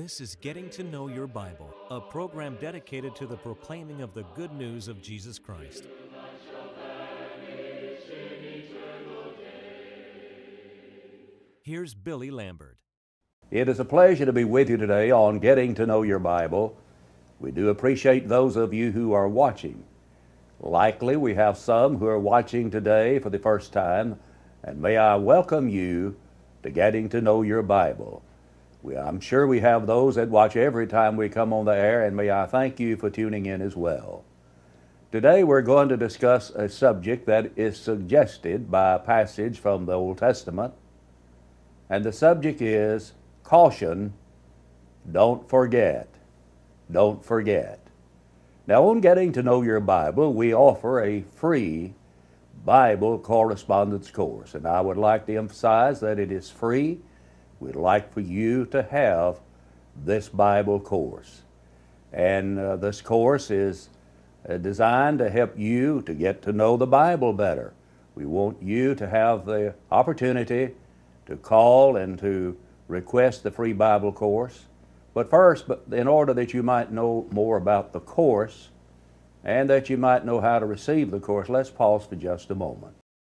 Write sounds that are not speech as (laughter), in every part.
This is Getting to Know Your Bible, a program dedicated to the proclaiming of the good news of Jesus Christ. Here's Billy Lambert. It is a pleasure to be with you today on Getting to Know Your Bible. We do appreciate those of you who are watching. Likely we have some who are watching today for the first time, and may I welcome you to Getting to Know Your Bible. We, I'm sure we have those that watch every time we come on the air, and may I thank you for tuning in as well. Today we're going to discuss a subject that is suggested by a passage from the Old Testament, and the subject is caution, don't forget. Don't forget. Now, on getting to know your Bible, we offer a free Bible correspondence course, and I would like to emphasize that it is free. We'd like for you to have this Bible course. And uh, this course is uh, designed to help you to get to know the Bible better. We want you to have the opportunity to call and to request the free Bible course. But first, but in order that you might know more about the course and that you might know how to receive the course, let's pause for just a moment.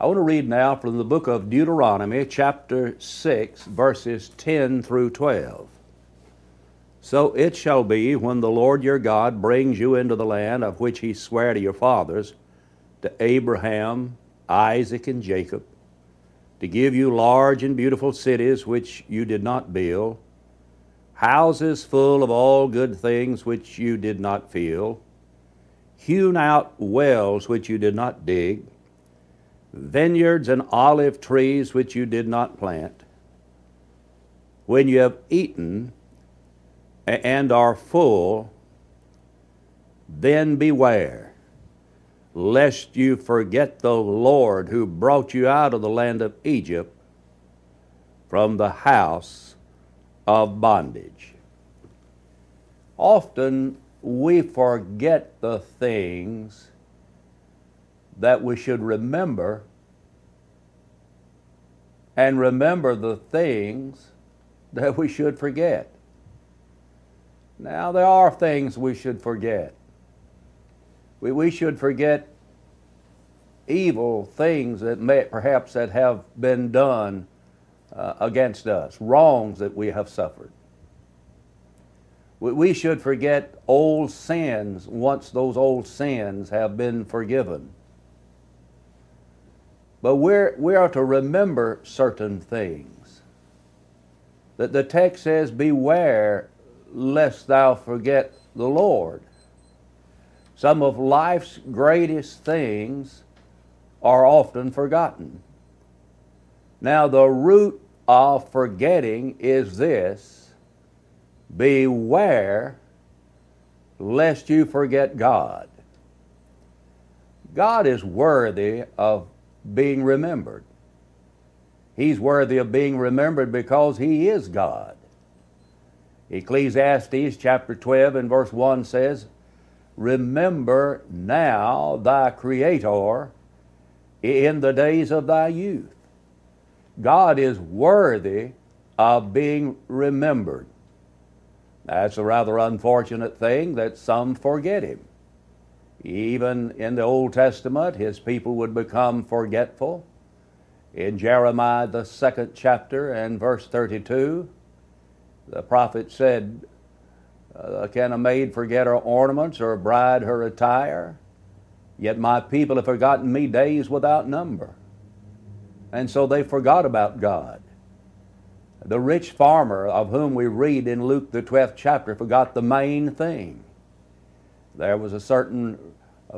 I want to read now from the book of Deuteronomy, chapter 6, verses 10 through 12. So it shall be when the Lord your God brings you into the land of which he sware to your fathers, to Abraham, Isaac, and Jacob, to give you large and beautiful cities which you did not build, houses full of all good things which you did not fill, hewn out wells which you did not dig, vineyards and olive trees which you did not plant. When you have eaten and are full, then beware, lest you forget the Lord who brought you out of the land of Egypt from the house of bondage. Often we forget the things that we should remember and remember the things that we should forget. Now, there are things we should forget. We, we should forget evil things that may perhaps that have been done uh, against us, wrongs that we have suffered. We, we should forget old sins once those old sins have been forgiven. But we're, we are to remember certain things. That the text says, Beware lest thou forget the Lord. Some of life's greatest things are often forgotten. Now, the root of forgetting is this beware lest you forget God. God is worthy of being remembered. He's worthy of being remembered because He is God. Ecclesiastes chapter 12 and verse 1 says, Remember now thy Creator in the days of thy youth. God is worthy of being remembered. That's a rather unfortunate thing that some forget Him. Even in the Old Testament, His people would become forgetful. In Jeremiah, the second chapter and verse 32, the prophet said, uh, Can a maid forget her ornaments or a bride her attire? Yet my people have forgotten me days without number. And so they forgot about God. The rich farmer of whom we read in Luke, the 12th chapter, forgot the main thing. There was a certain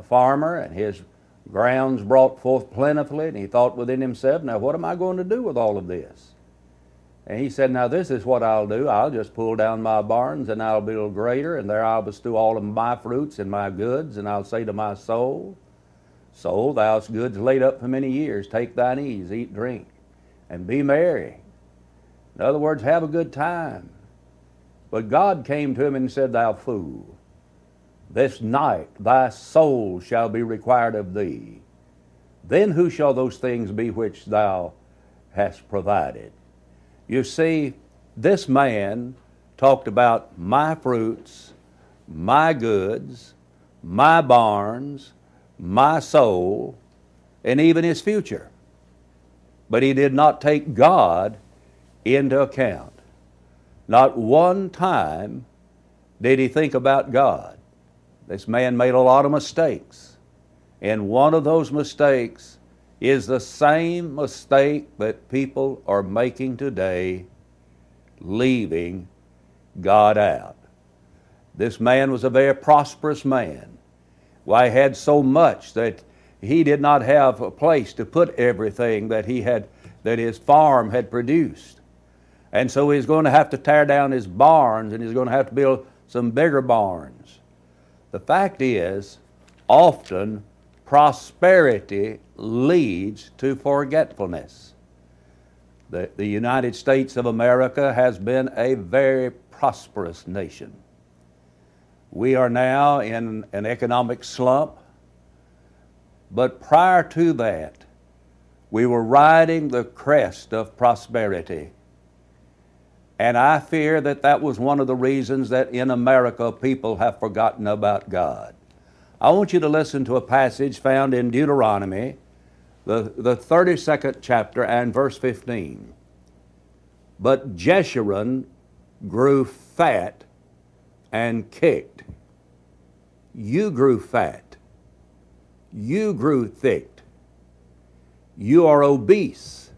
farmer, and his grounds brought forth plentifully, and he thought within himself, Now, what am I going to do with all of this? And he said, Now, this is what I'll do. I'll just pull down my barns, and I'll build greater, and there I'll bestow all of my fruits and my goods, and I'll say to my soul, Soul, thou's goods laid up for many years. Take thine ease, eat, drink, and be merry. In other words, have a good time. But God came to him and said, Thou fool, this night thy soul shall be required of thee. Then who shall those things be which thou hast provided? You see, this man talked about my fruits, my goods, my barns, my soul, and even his future. But he did not take God into account. Not one time did he think about God. This man made a lot of mistakes. And one of those mistakes is the same mistake that people are making today, leaving God out. This man was a very prosperous man. Why, had so much that he did not have a place to put everything that he had, that his farm had produced. And so he's going to have to tear down his barns and he's going to have to build some bigger barns. The fact is, often prosperity leads to forgetfulness. The, the United States of America has been a very prosperous nation. We are now in an economic slump, but prior to that, we were riding the crest of prosperity. And I fear that that was one of the reasons that in America people have forgotten about God. I want you to listen to a passage found in Deuteronomy, the, the 32nd chapter and verse 15. But Jeshurun grew fat and kicked. You grew fat. You grew thick. You are obese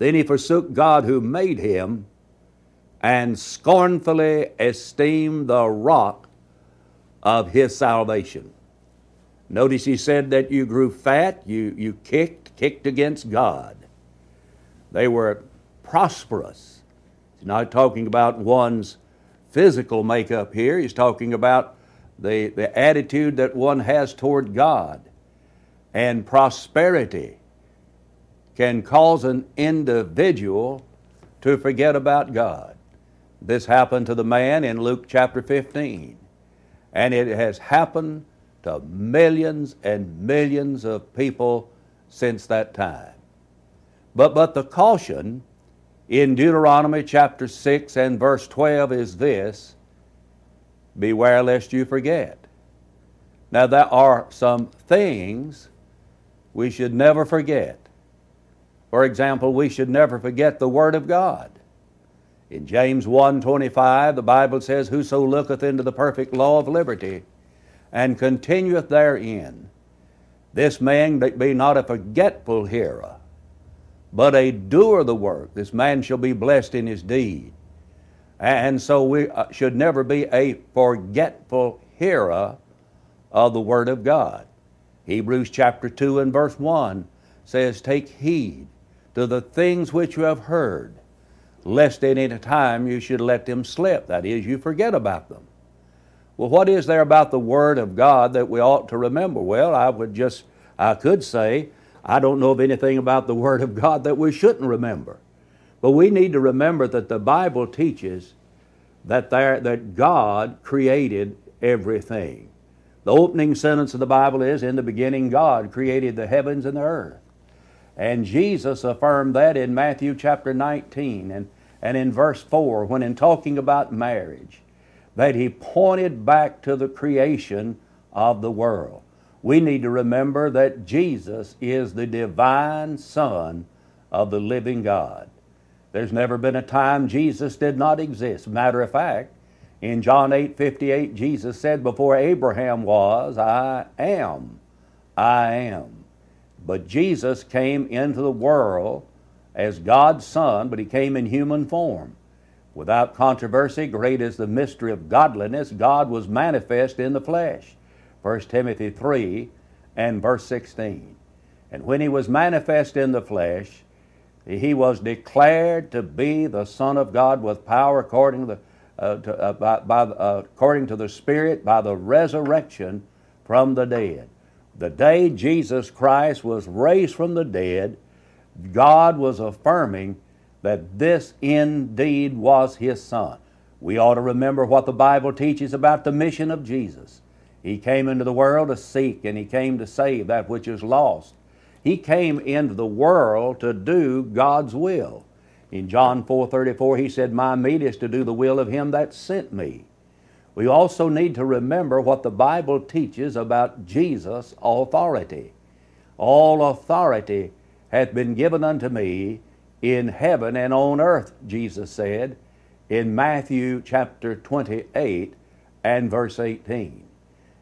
then he forsook God who made him and scornfully esteemed the rock of his salvation. Notice he said that you grew fat, you, you kicked, kicked against God. They were prosperous. He's not talking about one's physical makeup here, he's talking about the, the attitude that one has toward God and prosperity can cause an individual to forget about God. This happened to the man in Luke chapter 15, and it has happened to millions and millions of people since that time. But, but the caution in Deuteronomy chapter 6 and verse 12 is this Beware lest you forget. Now, there are some things we should never forget. For example, we should never forget the Word of God. In James 1:25, the Bible says, Whoso looketh into the perfect law of liberty, and continueth therein, this man be not a forgetful hearer, but a doer of the work. This man shall be blessed in his deed. And so we uh, should never be a forgetful hearer of the Word of God. Hebrews chapter 2 and verse 1 says, Take heed to the things which you have heard, lest at any time you should let them slip. That is, you forget about them. Well, what is there about the Word of God that we ought to remember? Well, I would just, I could say, I don't know of anything about the (laughs) Word of God that we shouldn't remember. But we need to remember that the Bible teaches that, there, that God created everything. The opening sentence of the Bible is In the beginning, God created the heavens and the earth. And Jesus affirmed that in Matthew chapter 19 and, and in verse 4 when in talking about marriage, that he pointed back to the creation of the world. We need to remember that Jesus is the divine Son of the living God. There's never been a time Jesus did not exist. Matter of fact, in John 8 58, Jesus said, Before Abraham was, I am. I am. But Jesus came into the world as God's Son, but He came in human form. Without controversy, great is the mystery of godliness, God was manifest in the flesh. 1 Timothy 3 and verse 16. And when he was manifest in the flesh, he was declared to be the Son of God with power according to the, uh, to, uh, by, by, uh, according to the Spirit by the resurrection from the dead. The day Jesus Christ was raised from the dead, God was affirming that this indeed was His Son. We ought to remember what the Bible teaches about the mission of Jesus. He came into the world to seek and He came to save that which is lost. He came into the world to do God's will. In John 4:34 he said, "My meat is to do the will of him that sent me." We also need to remember what the Bible teaches about Jesus' authority. All authority hath been given unto me in heaven and on earth, Jesus said in Matthew chapter 28 and verse 18.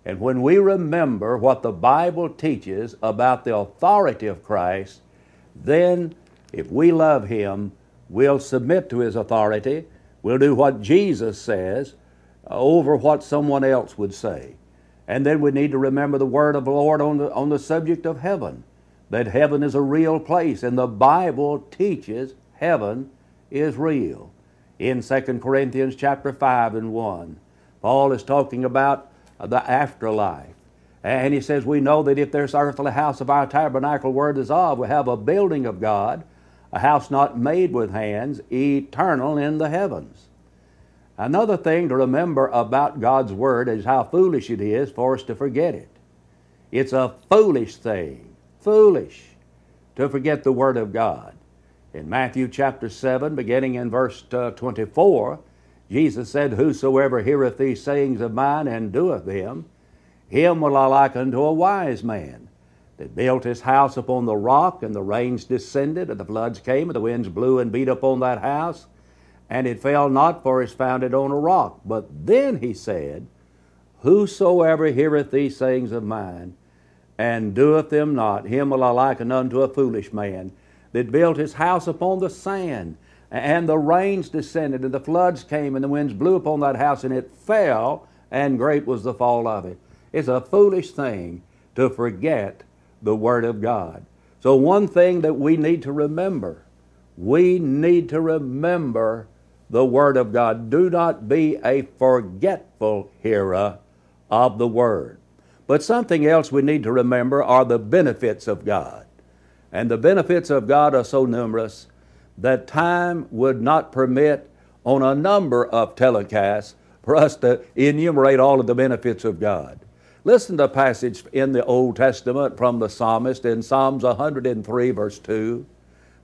And when we remember what the Bible teaches about the authority of Christ, then if we love Him, we'll submit to His authority. We'll do what Jesus says over what someone else would say. And then we need to remember the word of the Lord on the, on the subject of heaven, that heaven is a real place, and the Bible teaches heaven is real. In 2 Corinthians chapter 5 and 1, Paul is talking about the afterlife. And he says, We know that if this earthly house of our tabernacle were of, we have a building of God, a house not made with hands, eternal in the heavens. Another thing to remember about God's Word is how foolish it is for us to forget it. It's a foolish thing, foolish, to forget the Word of God. In Matthew chapter 7, beginning in verse uh, 24, Jesus said, Whosoever heareth these sayings of mine and doeth them, him will I liken to a wise man that built his house upon the rock, and the rains descended, and the floods came, and the winds blew and beat upon that house, and it fell not, for it is founded on a rock. But then he said, Whosoever heareth these sayings of mine, and doeth them not, him will I liken unto a foolish man that built his house upon the sand. And the rains descended, and the floods came, and the winds blew upon that house, and it fell, and great was the fall of it. It's a foolish thing to forget the Word of God. So, one thing that we need to remember we need to remember the Word of God. Do not be a forgetful hearer of the Word. But something else we need to remember are the benefits of God. And the benefits of God are so numerous that time would not permit on a number of telecasts for us to enumerate all of the benefits of God. Listen to a passage in the Old Testament from the psalmist in Psalms 103, verse 2.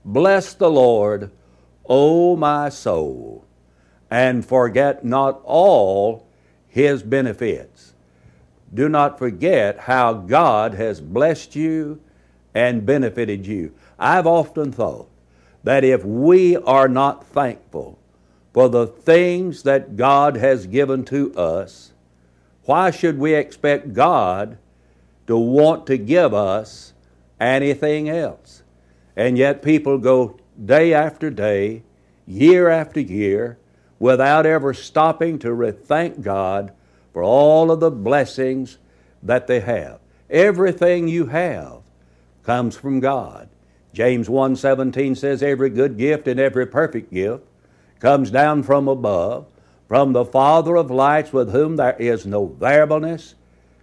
Bless the Lord, O my soul, and forget not all his benefits. Do not forget how God has blessed you and benefited you. I've often thought that if we are not thankful for the things that God has given to us, why should we expect God to want to give us anything else? And yet people go day after day, year after year, without ever stopping to thank God for all of the blessings that they have. Everything you have comes from God. James 1:17 says every good gift and every perfect gift comes down from above from the Father of lights with whom there is no variableness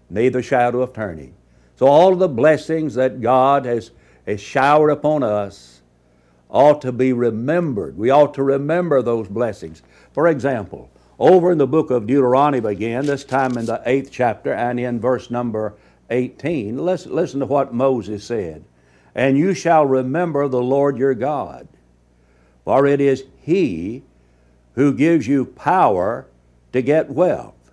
neither shadow of turning. So all the blessings that God has, has showered upon us ought to be remembered. We ought to remember those blessings. For example, over in the book of Deuteronomy again, this time in the eighth chapter and in verse number 18, listen, listen to what Moses said and you shall remember the Lord your God. For it is He who gives you power to get wealth,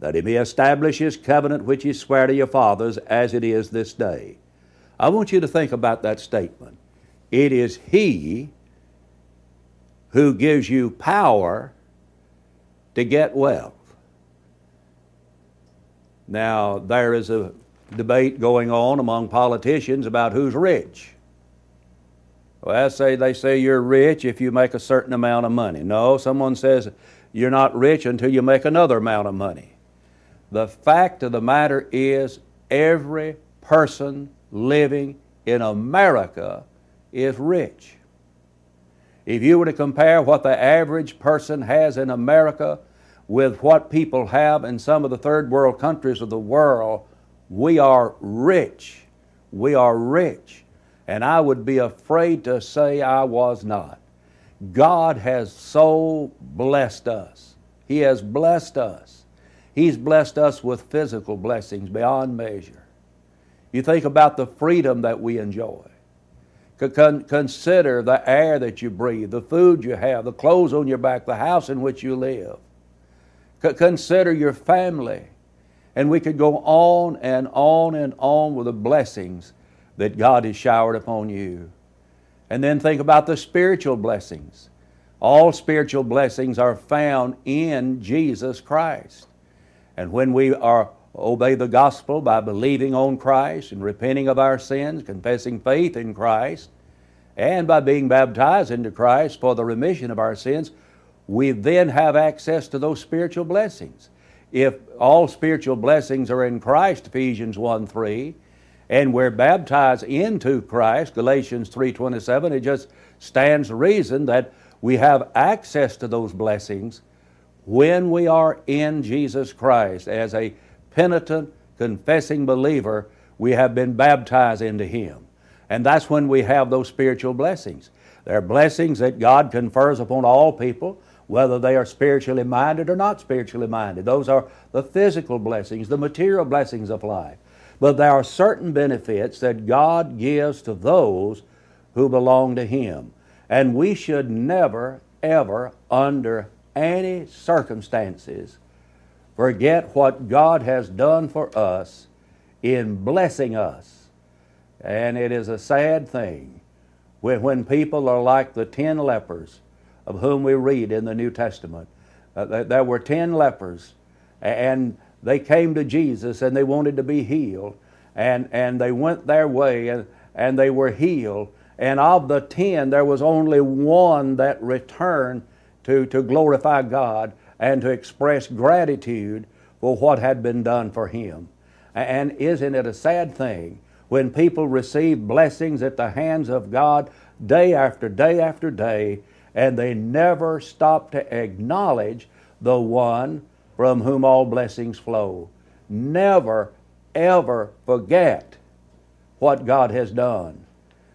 that He may establish His covenant which He sware to your fathers as it is this day. I want you to think about that statement. It is He who gives you power to get wealth. Now, there is a debate going on among politicians about who's rich. Well, I say they say you're rich if you make a certain amount of money. No, someone says you're not rich until you make another amount of money. The fact of the matter is, every person living in America is rich. If you were to compare what the average person has in America with what people have in some of the third world countries of the world, we are rich. We are rich. And I would be afraid to say I was not. God has so blessed us. He has blessed us. He's blessed us with physical blessings beyond measure. You think about the freedom that we enjoy. Con- consider the air that you breathe, the food you have, the clothes on your back, the house in which you live. C- consider your family. And we could go on and on and on with the blessings that God has showered upon you. And then think about the spiritual blessings. All spiritual blessings are found in Jesus Christ. And when we are obey the gospel by believing on Christ and repenting of our sins, confessing faith in Christ, and by being baptized into Christ for the remission of our sins, we then have access to those spiritual blessings. If all spiritual blessings are in Christ, Ephesians 1 3, and we're baptized into Christ, Galatians 3:27, it just stands to reason that we have access to those blessings when we are in Jesus Christ as a penitent, confessing believer, we have been baptized into Him. And that's when we have those spiritual blessings. They're blessings that God confers upon all people, whether they are spiritually minded or not spiritually minded. Those are the physical blessings, the material blessings of life. But there are certain benefits that God gives to those who belong to Him. And we should never, ever, under any circumstances, forget what God has done for us in blessing us. And it is a sad thing when, when people are like the ten lepers of whom we read in the New Testament. Uh, there were ten lepers, and they came to Jesus and they wanted to be healed, and, and they went their way and, and they were healed. And of the ten, there was only one that returned to, to glorify God and to express gratitude for what had been done for him. And isn't it a sad thing when people receive blessings at the hands of God day after day after day, and they never stop to acknowledge the one from whom all blessings flow? Never, ever forget what God has done.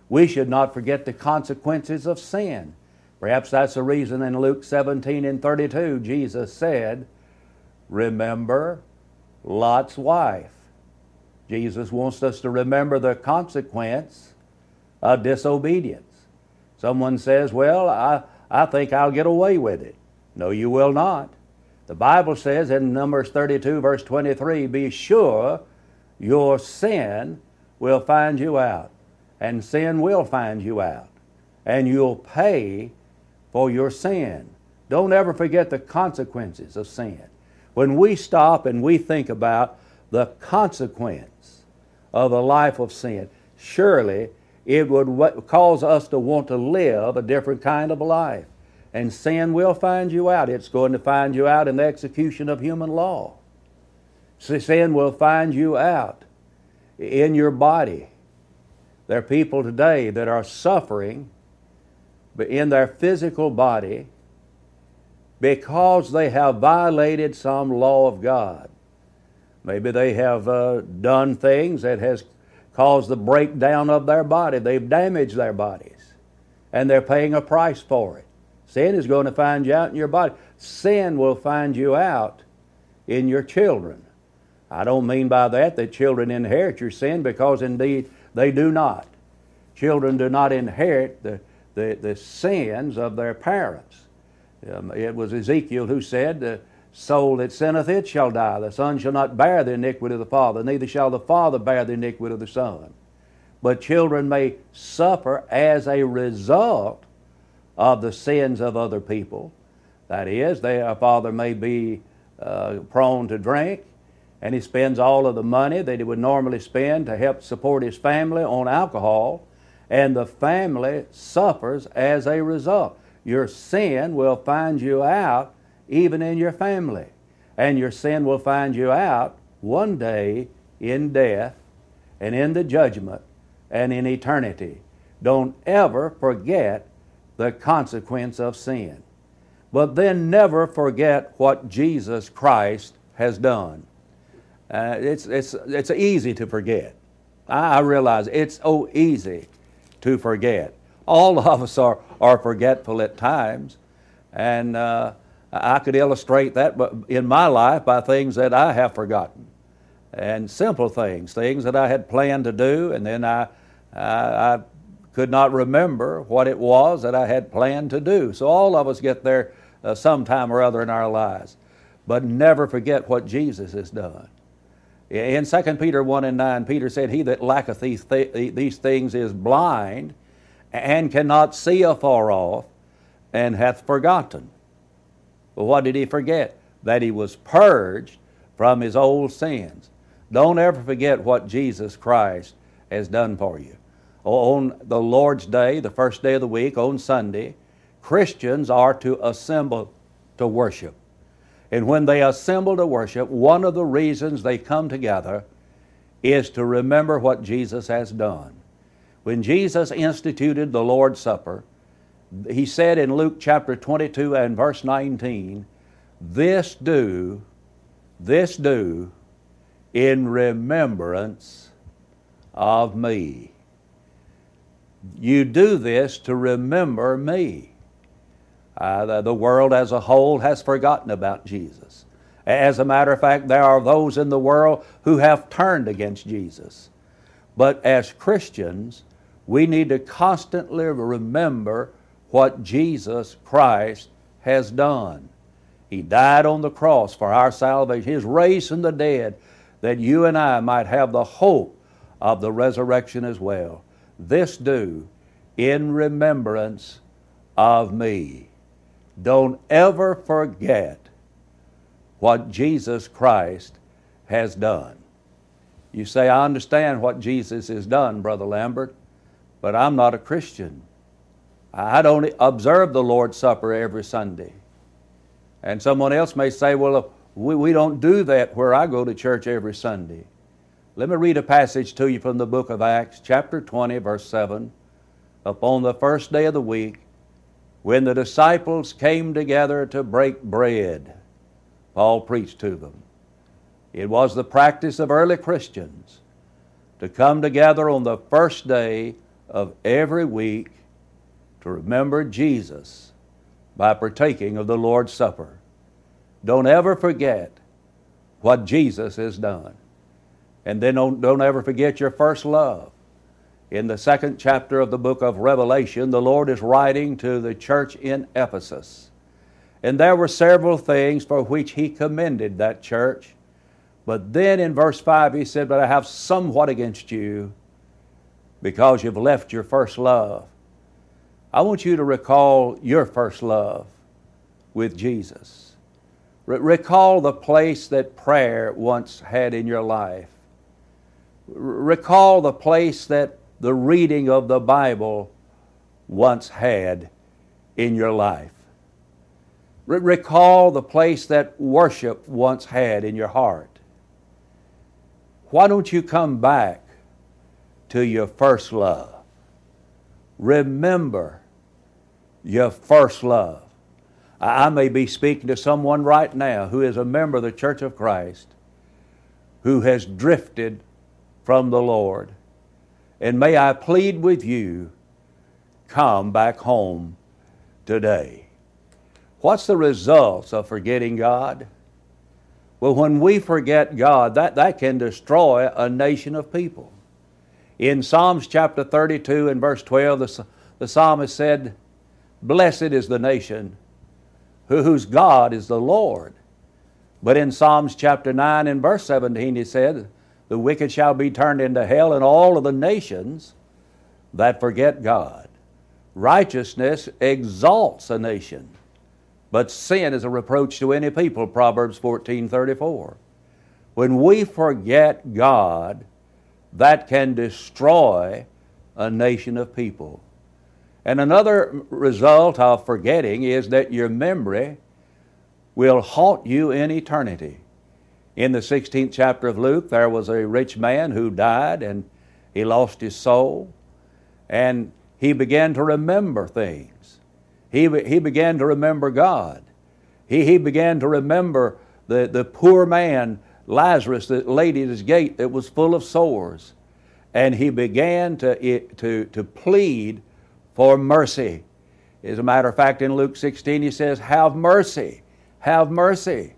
We should not forget the consequences of sin. Perhaps that's the reason in Luke 17 and 32 Jesus said, Remember Lot's wife. Jesus wants us to remember the consequence of disobedience. Someone says, Well, I, I think I'll get away with it. No, you will not. The Bible says in Numbers 32, verse 23, Be sure your sin will find you out, and sin will find you out, and you'll pay for your sin. Don't ever forget the consequences of sin. When we stop and we think about the consequence of a life of sin, surely it would cause us to want to live a different kind of life. And sin will find you out. It's going to find you out in the execution of human law. Sin will find you out in your body. There are people today that are suffering in their physical body because they have violated some law of God. Maybe they have uh, done things that has caused the breakdown of their body. They've damaged their bodies, and they're paying a price for it. Sin is going to find you out in your body. Sin will find you out in your children. I don't mean by that that children inherit your sin, because indeed they do not. Children do not inherit the the, the sins of their parents. Um, it was Ezekiel who said, The soul that sinneth, it shall die. The son shall not bear the iniquity of the father, neither shall the father bear the iniquity of the son. But children may suffer as a result of the sins of other people. That is, their father may be uh, prone to drink, and he spends all of the money that he would normally spend to help support his family on alcohol and the family suffers as a result. Your sin will find you out even in your family, and your sin will find you out one day in death, and in the judgment and in eternity. Don't ever forget the consequence of sin. But then never forget what Jesus Christ has done. Uh, it's, it's, it's easy to forget. I, I realize it's so easy to forget. All (laughs) of us are, are forgetful at times. And uh, I could illustrate that in my life by things that I have forgotten. And simple things, things that I had planned to do, and then I, I, I could not remember what it was that I had planned to do. So all of us get there uh, sometime or other in our lives. But never forget what Jesus has done. In 2 Peter 1 and 9, Peter said, He that lacketh these, th- these things is blind and cannot see afar off and hath forgotten. But what did he forget? That he was purged from his old sins. Don't ever forget what Jesus Christ has done for you. On the Lord's Day, the first day of the week, on Sunday, Christians are to assemble to worship. And when they assemble to worship, one of the reasons they come together is to remember what Jesus has done. When Jesus instituted the Lord's Supper, he said in Luke chapter 22 and verse 19, This do, this do in remembrance of me. You do this to remember me. Uh, the, the world as a whole has forgotten about Jesus. As a matter of fact, there are those in the world who have turned against Jesus. But as Christians, we need to constantly remember what Jesus Christ has done. He died on the cross for our salvation. His is raised from the dead that you and I might have the hope of the resurrection as well. This do in remembrance of me. Don't ever forget what Jesus Christ has done. You say, I understand what Jesus has done, Brother Lambert, but I'm not a Christian. I don't observe the Lord's Supper every Sunday. And someone else may say, well, we, we don't do that where I go to church every Sunday. Let me read a passage to you from the book of Acts, chapter 20, verse 7. Upon the first day of the week, when the disciples came together to break bread, Paul preached to them. It was the practice of early Christians to come together on the first day of every week to remember Jesus by partaking of the Lord's Supper. Don't ever forget what Jesus has done. And then don't, don't ever forget your first love. In the second chapter of the book of Revelation, the Lord is writing to the church in Ephesus. And there were several things for which He commended that church. But then in verse 5, He said, But I have somewhat against you because you've left your first love. I want you to recall your first love with Jesus. Re- recall the place that prayer once had in your life. Recall the place that the reading of the Bible once had in your life. Re- recall the place that worship once had in your heart. Why don't you come back to your first love? Remember your first love. I may be speaking to someone right now who is a member of the Church of Christ who has drifted from the Lord. And may I plead with you, come back home today. What's the results of forgetting God? Well, when we forget God, that, that can destroy a nation of people. In Psalms chapter 32 and verse 12, the, the psalmist said, Blessed is the nation whose God is the Lord. But in Psalms chapter 9 and verse 17, he said, The wicked shall be turned into hell, and all of the nations that forget God. Righteousness exalts a nation, but sin is a reproach to any people, Proverbs 14 34. When we forget God, that can destroy a nation of people. And another result of forgetting is that your memory will haunt you in eternity. In the 16th chapter of Luke, there was a rich man who died and he lost his soul. And he began to remember things. He, he began to remember God. He, he began to remember the, the poor man, Lazarus, that laid at his gate that was full of sores. And he began to, to, to plead for mercy. As a matter of fact, in Luke 16, he says, Have mercy, have mercy.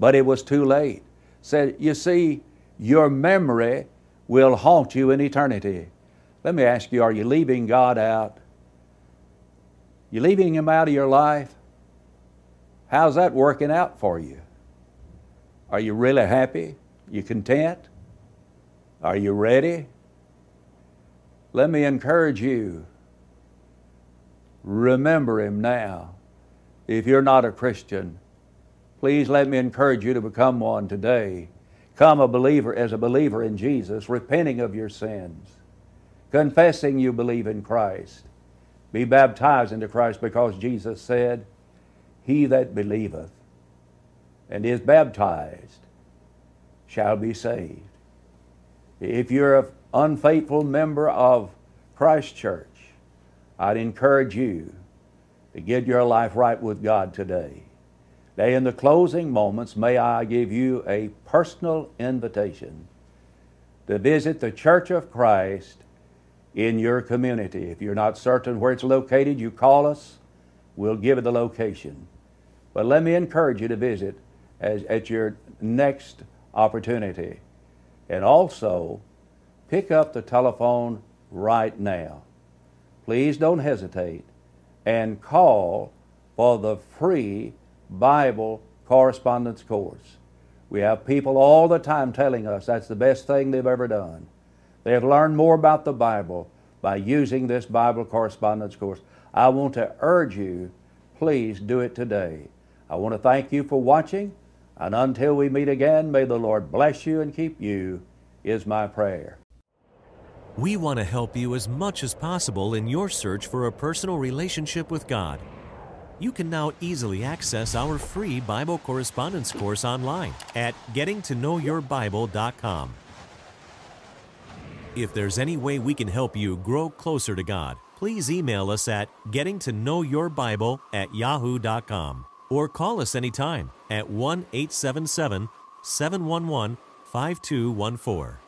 But it was too late. Said, You see, your memory will haunt you in eternity. Let me ask you, are you leaving God out? You leaving Him out of your life? How's that working out for you? Are you really happy? You content? Are you ready? Let me encourage you. Remember Him now. If you're not a Christian, please let me encourage you to become one today. Come a believer as a believer in Jesus, repenting of your sins, confessing you believe in Christ. Be baptized into Christ because Jesus said, He that believeth and is baptized shall be saved. If you're an unfaithful member of Christ Church, I'd encourage you to get your life right with God today. Now, in the closing moments, may I give you a personal invitation to visit the Church of Christ in your community. If you're not certain where it's located, you call us. We'll give you the location. But let me encourage you to visit as, at your next opportunity. And also, pick up the telephone right now. Please don't hesitate and call for the free Bible correspondence course. We have people all the time telling us that's the best thing they've ever done. They have learned more about the Bible by using this Bible correspondence course. I want to urge you, please do it today. I want to thank you for watching. And until we meet again, may the Lord bless you and keep you, is my prayer. We want to help you as much as possible in your search for a personal relationship with God. You can now easily access our free Bible correspondence course online at gettingtoknowyourbible.com. If there's any way we can help you grow closer to God, please email us at gettingtoknowyourbible at yahoo.com or call us anytime at 1 877 711 5214.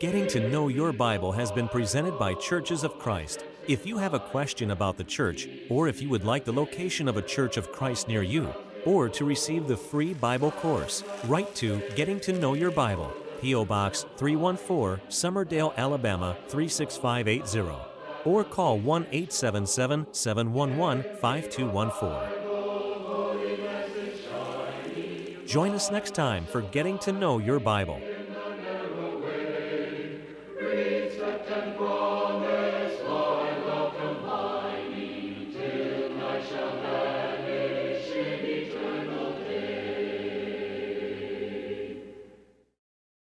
Getting to Know Your Bible has been presented by Churches of Christ. If you have a question about the church, or if you would like the location of a Church of Christ near you, or to receive the free Bible course, write to Getting to Know Your Bible, P.O. Box 314, Summerdale, Alabama 36580, or call 1 877 711 5214. Join us next time for Getting to Know Your Bible.